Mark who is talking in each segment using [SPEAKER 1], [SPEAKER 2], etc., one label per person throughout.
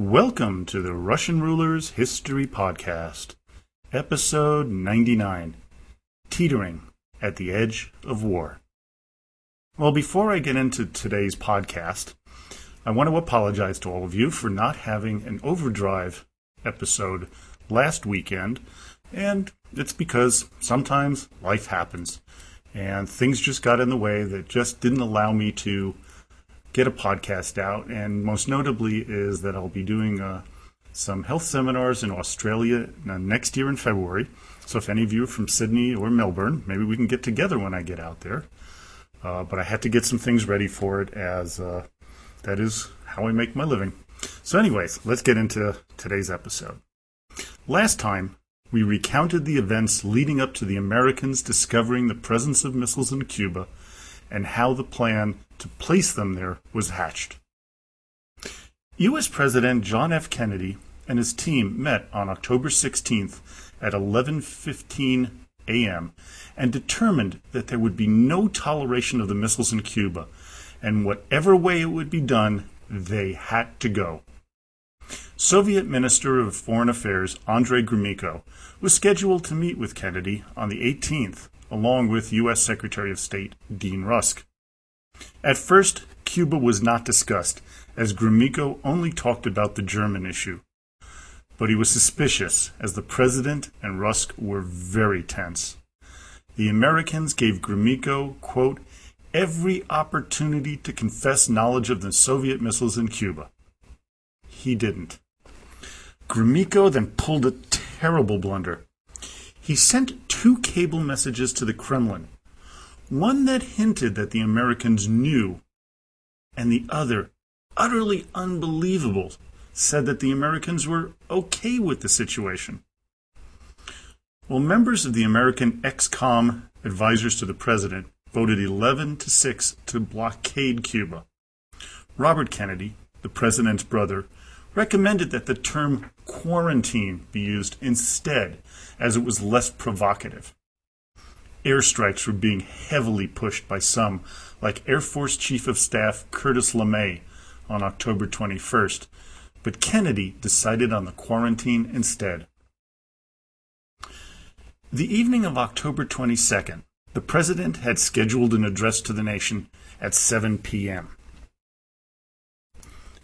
[SPEAKER 1] Welcome to the Russian Rulers History Podcast, Episode 99 Teetering at the Edge of War. Well, before I get into today's podcast, I want to apologize to all of you for not having an overdrive episode last weekend, and it's because sometimes life happens and things just got in the way that just didn't allow me to get a podcast out. And most notably is that I'll be doing uh, some health seminars in Australia uh, next year in February. So if any of you are from Sydney or Melbourne, maybe we can get together when I get out there. Uh, but I had to get some things ready for it as uh, that is how I make my living. So, anyways, let's get into today's episode. Last time, we recounted the events leading up to the Americans discovering the presence of missiles in Cuba and how the plan to place them there was hatched. U.S. President John F. Kennedy and his team met on October 16th at 11:15 a.m. and determined that there would be no toleration of the missiles in Cuba, and whatever way it would be done, they had to go. Soviet Minister of Foreign Affairs Andrei Gromyko was scheduled to meet with Kennedy on the 18th, along with U.S. Secretary of State Dean Rusk. At first, Cuba was not discussed, as Gromyko only talked about the German issue. But he was suspicious, as the President and Rusk were very tense. The Americans gave Gromyko, quote, every opportunity to confess knowledge of the Soviet missiles in Cuba. He didn't. Gromyko then pulled a terrible blunder. He sent two cable messages to the Kremlin, one that hinted that the Americans knew, and the other, utterly unbelievable, said that the Americans were okay with the situation. Well, members of the American ExComm advisors to the president voted 11 to 6 to blockade Cuba. Robert Kennedy, the president's brother, recommended that the term quarantine be used instead, as it was less provocative. Airstrikes were being heavily pushed by some, like Air Force Chief of Staff Curtis LeMay on October 21st, but Kennedy decided on the quarantine instead. The evening of October 22nd, the president had scheduled an address to the nation at 7 p.m.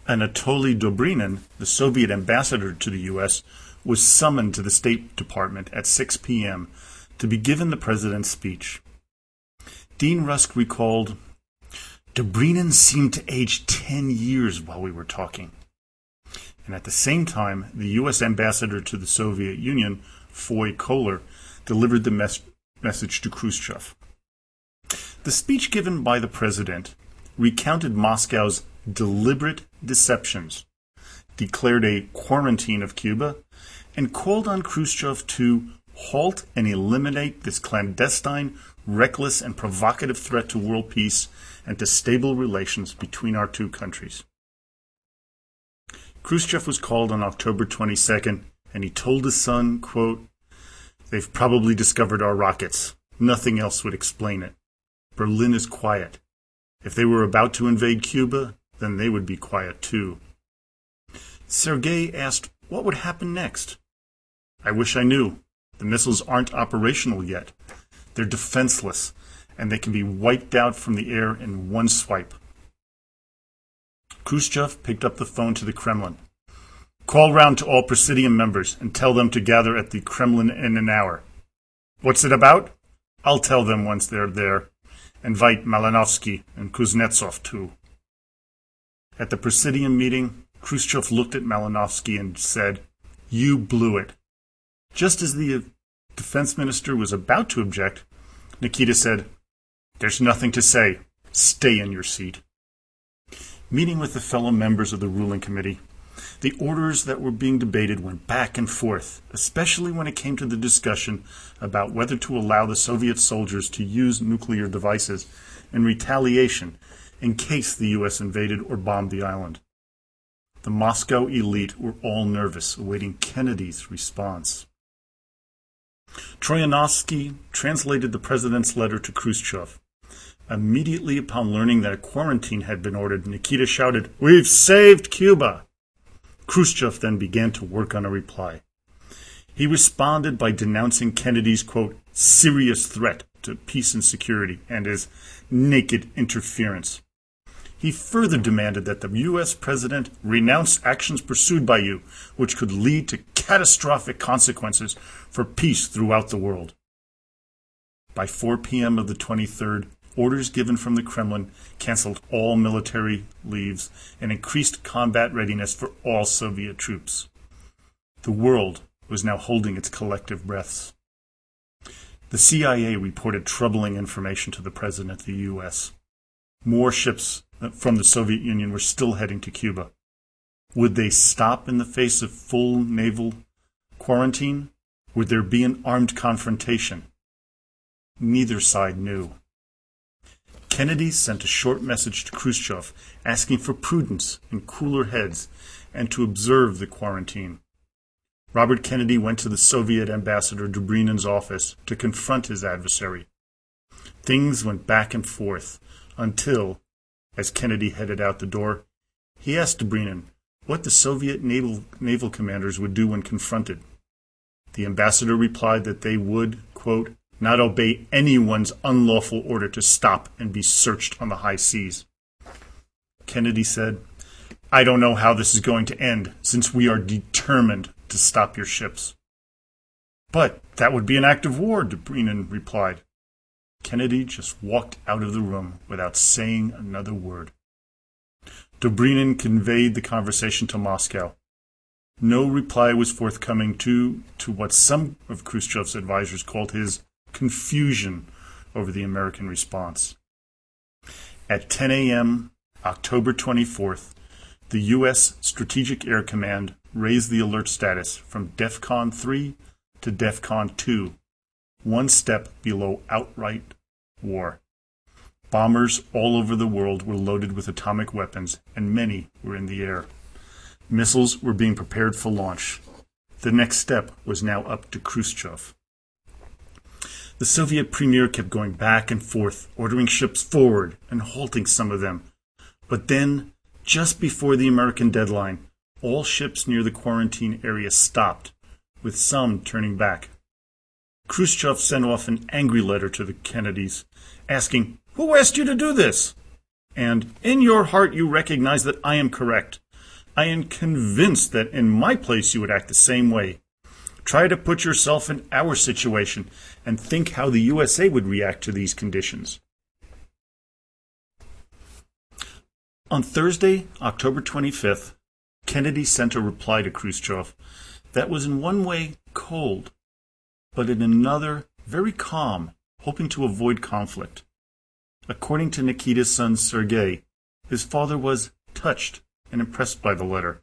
[SPEAKER 1] Anatoly Dobrynin, the Soviet ambassador to the U.S., was summoned to the State Department at 6 p.m. to be given the president's speech. Dean Rusk recalled, Dobrynin seemed to age 10 years while we were talking. And at the same time, the U.S. ambassador to the Soviet Union, Foy Kohler, delivered the mes- message to Khrushchev. The speech given by the president recounted Moscow's deliberate deceptions, declared a quarantine of Cuba, and called on Khrushchev to halt and eliminate this clandestine, reckless, and provocative threat to world peace and to stable relations between our two countries. Khrushchev was called on October 22nd, and he told his son, quote, They've probably discovered our rockets. Nothing else would explain it. Berlin is quiet. If they were about to invade Cuba, then they would be quiet too. Sergei asked what would happen next. I wish I knew. The missiles aren't operational yet. They're defenseless, and they can be wiped out from the air in one swipe. Khrushchev picked up the phone to the Kremlin. Call round to all Presidium members and tell them to gather at the Kremlin in an hour. What's it about? I'll tell them once they're there. Invite Malinovsky and Kuznetsov too. At the Presidium meeting, Khrushchev looked at Malinovsky and said, You blew it. Just as the defense minister was about to object, Nikita said, There's nothing to say. Stay in your seat. Meeting with the fellow members of the ruling committee, the orders that were being debated went back and forth, especially when it came to the discussion about whether to allow the Soviet soldiers to use nuclear devices in retaliation in case the U.S. invaded or bombed the island. The Moscow elite were all nervous, awaiting Kennedy's response. Troyanovsky translated the president's letter to Khrushchev. Immediately upon learning that a quarantine had been ordered, Nikita shouted, We've saved Cuba! Khrushchev then began to work on a reply. He responded by denouncing Kennedy's, quote, serious threat to peace and security and his naked interference. He further demanded that the U.S. president renounce actions pursued by you, which could lead to catastrophic consequences for peace throughout the world. By 4 p.m. of the 23rd, orders given from the Kremlin canceled all military leaves and increased combat readiness for all Soviet troops. The world was now holding its collective breaths. The CIA reported troubling information to the President of the U.S. More ships from the Soviet Union were still heading to Cuba. Would they stop in the face of full naval quarantine? Would there be an armed confrontation? Neither side knew. Kennedy sent a short message to Khrushchev asking for prudence and cooler heads and to observe the quarantine. Robert Kennedy went to the Soviet ambassador Dobrynin's office to confront his adversary. Things went back and forth until, as Kennedy headed out the door, he asked Dobrynin what the Soviet naval, naval commanders would do when confronted. The ambassador replied that they would, quote, not obey anyone's unlawful order to stop and be searched on the high seas. Kennedy said, I don't know how this is going to end, since we are determined to stop your ships. But that would be an act of war, Dobrynin replied. Kennedy just walked out of the room without saying another word. Dobrynin conveyed the conversation to Moscow. No reply was forthcoming to, to what some of Khrushchev's advisers called his confusion over the American response. At 10 a.m., October 24th, the U.S. Strategic Air Command raised the alert status from DEFCON 3 to DEFCON 2, one step below outright war. Bombers all over the world were loaded with atomic weapons, and many were in the air. Missiles were being prepared for launch. The next step was now up to Khrushchev. The Soviet premier kept going back and forth, ordering ships forward and halting some of them. But then, just before the American deadline, all ships near the quarantine area stopped, with some turning back. Khrushchev sent off an angry letter to the Kennedys, asking, Who asked you to do this? And in your heart you recognize that I am correct. I am convinced that in my place you would act the same way. Try to put yourself in our situation and think how the USA would react to these conditions. On Thursday, October 25th, Kennedy sent a reply to Khrushchev that was in one way cold, but in another very calm, hoping to avoid conflict. According to Nikita's son Sergei, his father was touched and impressed by the letter.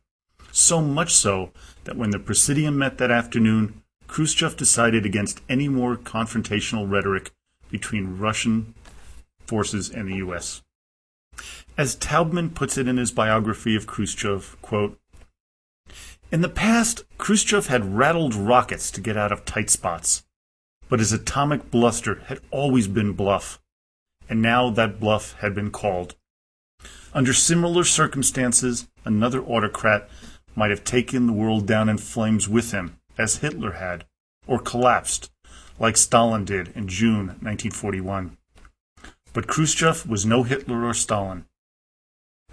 [SPEAKER 1] So much so that when the Presidium met that afternoon, Khrushchev decided against any more confrontational rhetoric between Russian forces and the U.S. As Taubman puts it in his biography of Khrushchev, quote, in the past, Khrushchev had rattled rockets to get out of tight spots, but his atomic bluster had always been bluff, and now that bluff had been called. Under similar circumstances, another autocrat might have taken the world down in flames with him, as Hitler had, or collapsed, like Stalin did in June 1941. But Khrushchev was no Hitler or Stalin.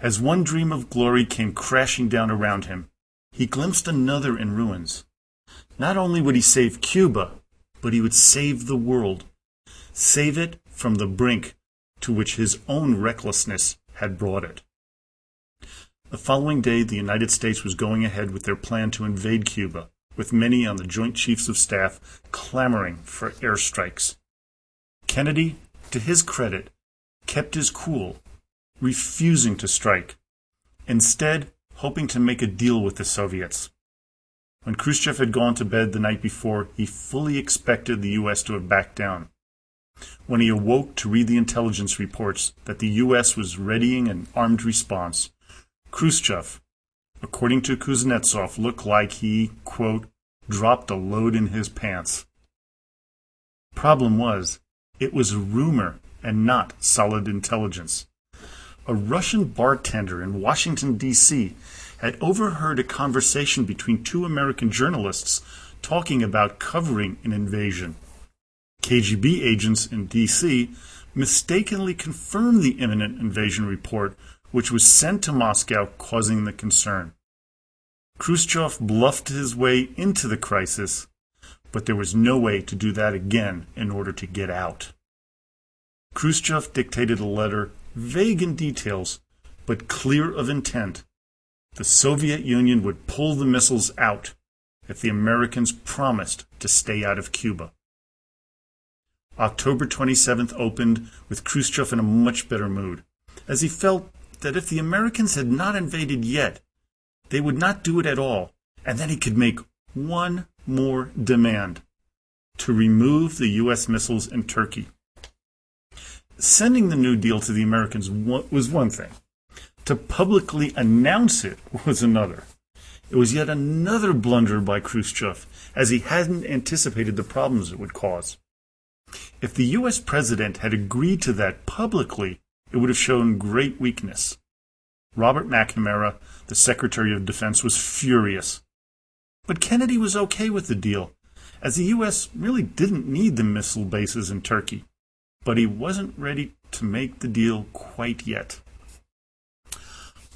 [SPEAKER 1] As one dream of glory came crashing down around him, he glimpsed another in ruins. Not only would he save Cuba, but he would save the world, save it from the brink to which his own recklessness had brought it. The following day, the United States was going ahead with their plan to invade Cuba, with many on the Joint Chiefs of Staff clamoring for airstrikes. Kennedy, to his credit, kept his cool, refusing to strike, instead hoping to make a deal with the Soviets. When Khrushchev had gone to bed the night before, he fully expected the U.S. to have backed down. When he awoke to read the intelligence reports that the U.S. was readying an armed response, Khrushchev, according to Kuznetsov, looked like he, quote, dropped a load in his pants. Problem was, it was rumor and not solid intelligence. A Russian bartender in Washington, D.C. had overheard a conversation between two American journalists talking about covering an invasion. KGB agents in D.C. mistakenly confirmed the imminent invasion report, which was sent to Moscow, causing the concern. Khrushchev bluffed his way into the crisis, but there was no way to do that again in order to get out. Khrushchev dictated a letter vague in details, but clear of intent. The Soviet Union would pull the missiles out if the Americans promised to stay out of Cuba. October 27th opened with Khrushchev in a much better mood, as he felt that if the Americans had not invaded yet, they would not do it at all, and then he could make one more demand to remove the U.S. missiles in Turkey. Sending the New Deal to the Americans was one thing. To publicly announce it was another. It was yet another blunder by Khrushchev, as he hadn't anticipated the problems it would cause. If the U.S. president had agreed to that publicly, it would have shown great weakness. Robert McNamara, the Secretary of Defense, was furious. But Kennedy was okay with the deal, as the U.S. really didn't need the missile bases in Turkey. But he wasn't ready to make the deal quite yet.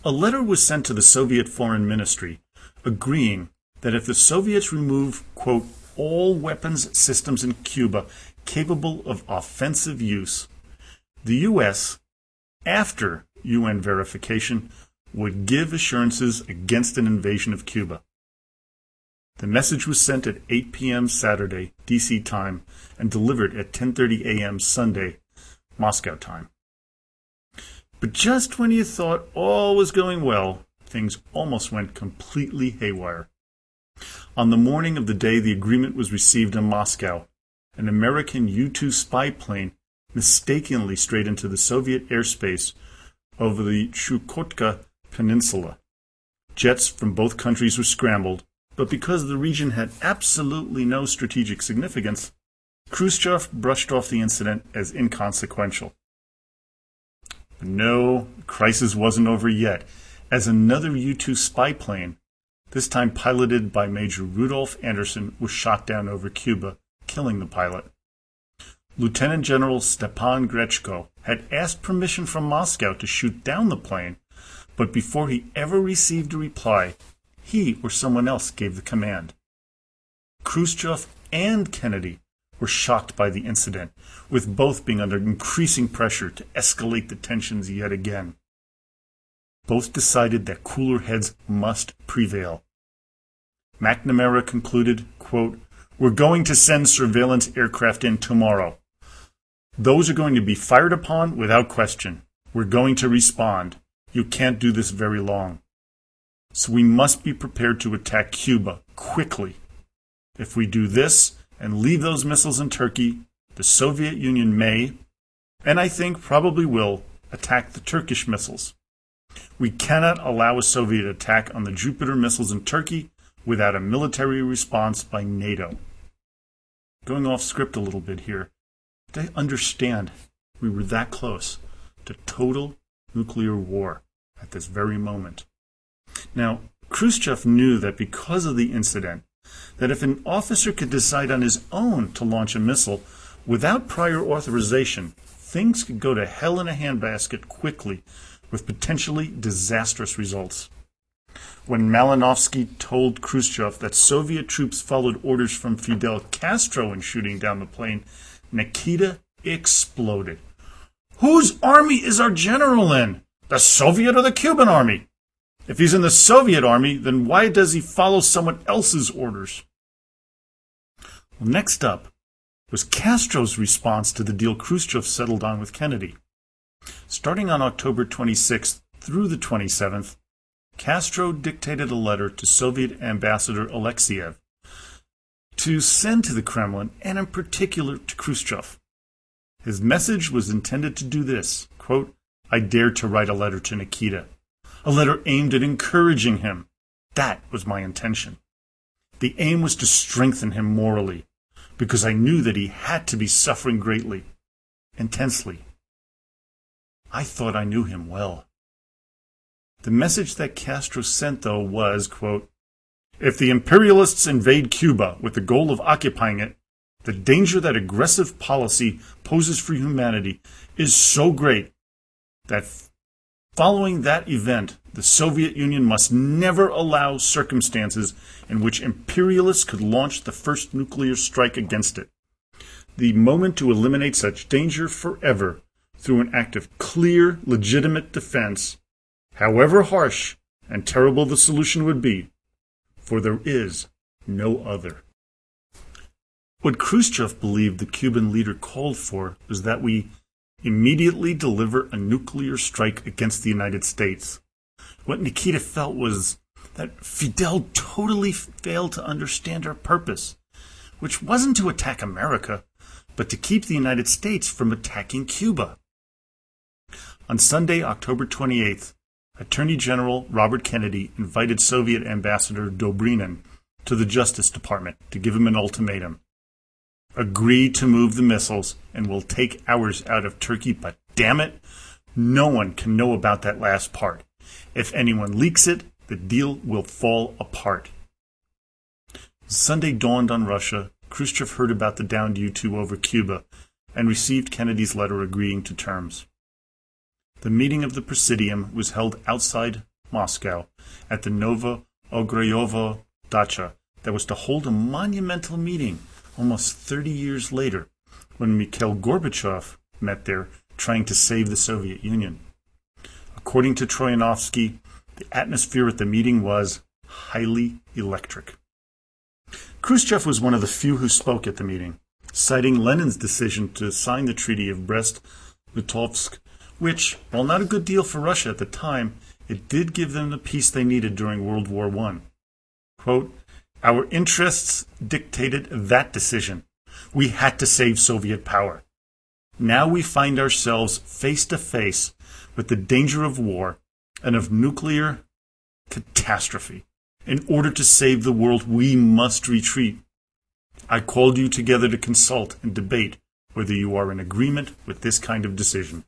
[SPEAKER 1] A letter was sent to the Soviet Foreign Ministry agreeing that if the Soviets remove, quote, all weapons systems in Cuba capable of offensive use, the U.S., after UN verification, would give assurances against an invasion of Cuba. The message was sent at 8 p.m. Saturday, DC time, and delivered at 10:30 a.m. Sunday, Moscow time. But just when you thought all was going well, things almost went completely haywire. On the morning of the day the agreement was received in Moscow, an American U 2 spy plane mistakenly strayed into the Soviet airspace over the Chukotka Peninsula. Jets from both countries were scrambled, but because the region had absolutely no strategic significance, Khrushchev brushed off the incident as inconsequential. No, crisis wasn't over yet, as another U 2 spy plane, this time piloted by Major Rudolf Anderson, was shot down over Cuba killing the pilot. Lieutenant General Stepan Grechko had asked permission from Moscow to shoot down the plane, but before he ever received a reply, he or someone else gave the command. Khrushchev and Kennedy were shocked by the incident, with both being under increasing pressure to escalate the tensions yet again. Both decided that cooler heads must prevail. McNamara concluded, quote, we're going to send surveillance aircraft in tomorrow. Those are going to be fired upon without question. We're going to respond. You can't do this very long. So we must be prepared to attack Cuba quickly. If we do this and leave those missiles in Turkey, the Soviet Union may, and I think probably will, attack the Turkish missiles. We cannot allow a Soviet attack on the Jupiter missiles in Turkey without a military response by NATO. Going off script a little bit here, they understand we were that close to total nuclear war at this very moment. Now, Khrushchev knew that because of the incident, that if an officer could decide on his own to launch a missile without prior authorization, things could go to hell in a handbasket quickly with potentially disastrous results. When Malinovsky told Khrushchev that Soviet troops followed orders from Fidel Castro in shooting down the plane, Nikita exploded. Whose army is our general in? The Soviet or the Cuban army? If he's in the Soviet army, then why does he follow someone else's orders? Well, next up was Castro's response to the deal Khrushchev settled on with Kennedy. Starting on October 26th through the 27th, Castro dictated a letter to Soviet Ambassador Alexeyev to send to the Kremlin, and in particular to Khrushchev. His message was intended to do this quote, I dared to write a letter to Nikita, a letter aimed at encouraging him. That was my intention. The aim was to strengthen him morally, because I knew that he had to be suffering greatly, intensely. I thought I knew him well. The message that Castro sent, though, was, quote, if the imperialists invade Cuba with the goal of occupying it, the danger that aggressive policy poses for humanity is so great that following that event, the Soviet Union must never allow circumstances in which imperialists could launch the first nuclear strike against it. The moment to eliminate such danger forever through an act of clear, legitimate defense, however harsh and terrible the solution would be, for there is no other. What Khrushchev believed the Cuban leader called for was that we immediately deliver a nuclear strike against the United States. What Nikita felt was that Fidel totally failed to understand our purpose, which wasn't to attack America, but to keep the United States from attacking Cuba. On Sunday, October 28th, Attorney General Robert Kennedy invited Soviet Ambassador Dobrynin to the Justice Department to give him an ultimatum. Agree to move the missiles and we'll take ours out of Turkey, but damn it, no one can know about that last part. If anyone leaks it, the deal will fall apart. Sunday dawned on Russia. Khrushchev heard about the downed U 2 over Cuba and received Kennedy's letter agreeing to terms. The meeting of the Presidium was held outside Moscow at the Novo Ogaryovo dacha that was to hold a monumental meeting almost 30 years later when Mikhail Gorbachev met there trying to save the Soviet Union. According to Troyanovsky, the atmosphere at the meeting was highly electric. Khrushchev was one of the few who spoke at the meeting, citing Lenin's decision to sign the Treaty of Brest-Litovsk which, while not a good deal for Russia at the time, it did give them the peace they needed during World War I. Quote, Our interests dictated that decision. We had to save Soviet power. Now we find ourselves face to face with the danger of war and of nuclear catastrophe. In order to save the world, we must retreat. I called you together to consult and debate whether you are in agreement with this kind of decision.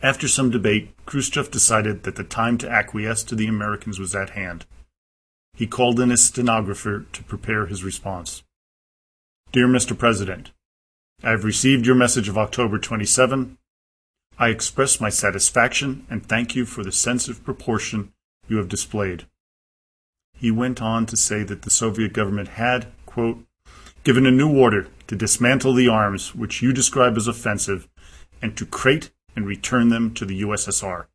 [SPEAKER 1] After some debate, Khrushchev decided that the time to acquiesce to the Americans was at hand. He called in his stenographer to prepare his response. Dear Mr. President, I have received your message of October 27. I express my satisfaction and thank you for the sense of proportion you have displayed. He went on to say that the Soviet government had, quote, given a new order to dismantle the arms which you describe as offensive and to crate and return them to the USSR.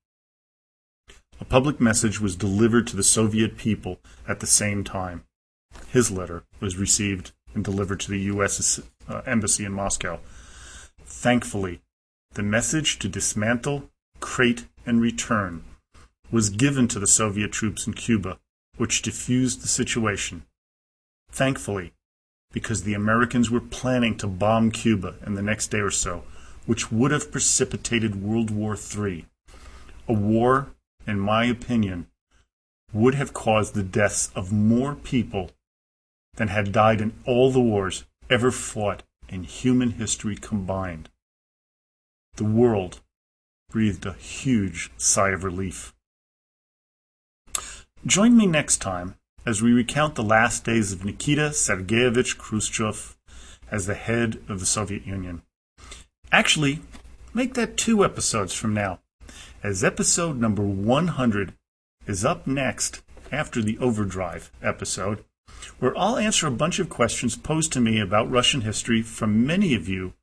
[SPEAKER 1] A public message was delivered to the Soviet people at the same time. His letter was received and delivered to the U.S. Uh, embassy in Moscow. Thankfully, the message to dismantle, crate, and return was given to the Soviet troops in Cuba, which diffused the situation. Thankfully, because the Americans were planning to bomb Cuba in the next day or so, which would have precipitated World War III. A war, in my opinion, would have caused the deaths of more people than had died in all the wars ever fought in human history combined. The world breathed a huge sigh of relief. Join me next time as we recount the last days of Nikita Sergeyevich Khrushchev as the head of the Soviet Union. Actually, make that two episodes from now, as episode number 100 is up next after the Overdrive episode, where I'll answer a bunch of questions posed to me about Russian history from many of you,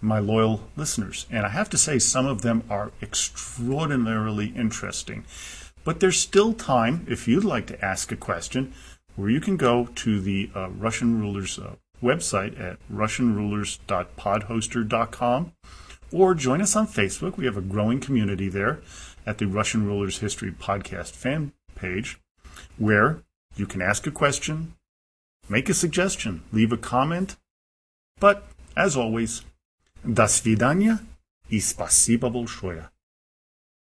[SPEAKER 1] my loyal listeners. And I have to say, some of them are extraordinarily interesting. But there's still time, if you'd like to ask a question, where you can go to the uh, Russian Rulers uh, website at russianrulers.podhoster.com or join us on Facebook. We have a growing community there at the Russian Rulers History Podcast fan page where you can ask a question, make a suggestion, leave a comment. But as always, до свидания и спасибо большое.